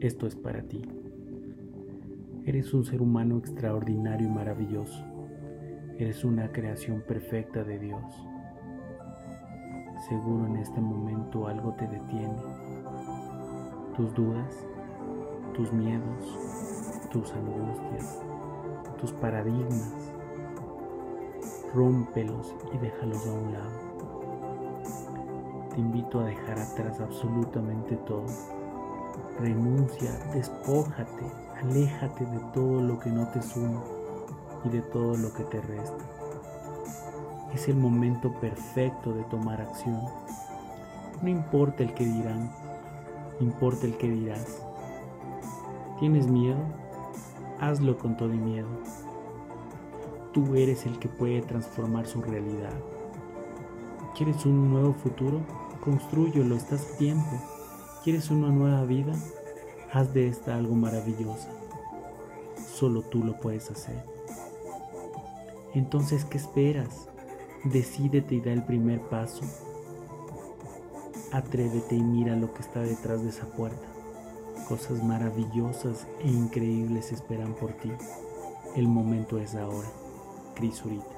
esto es para ti. Eres un ser humano extraordinario y maravilloso. Eres una creación perfecta de Dios. Seguro en este momento algo te detiene. Tus dudas, tus miedos, tus angustias, tus paradigmas. Rómpelos y déjalos a un lado. Te invito a dejar atrás absolutamente todo. Renuncia, despójate, aléjate de todo lo que no te suma y de todo lo que te resta. Es el momento perfecto de tomar acción. No importa el que dirán, importa el que dirás. ¿Tienes miedo? Hazlo con todo y miedo. Tú eres el que puede transformar su realidad. ¿Quieres un nuevo futuro? Construyelo, estás a tiempo. ¿Quieres una nueva vida? Haz de esta algo maravillosa. Solo tú lo puedes hacer. Entonces, ¿qué esperas? Decídete y da el primer paso. Atrévete y mira lo que está detrás de esa puerta. Cosas maravillosas e increíbles esperan por ti. El momento es ahora. Crisurita.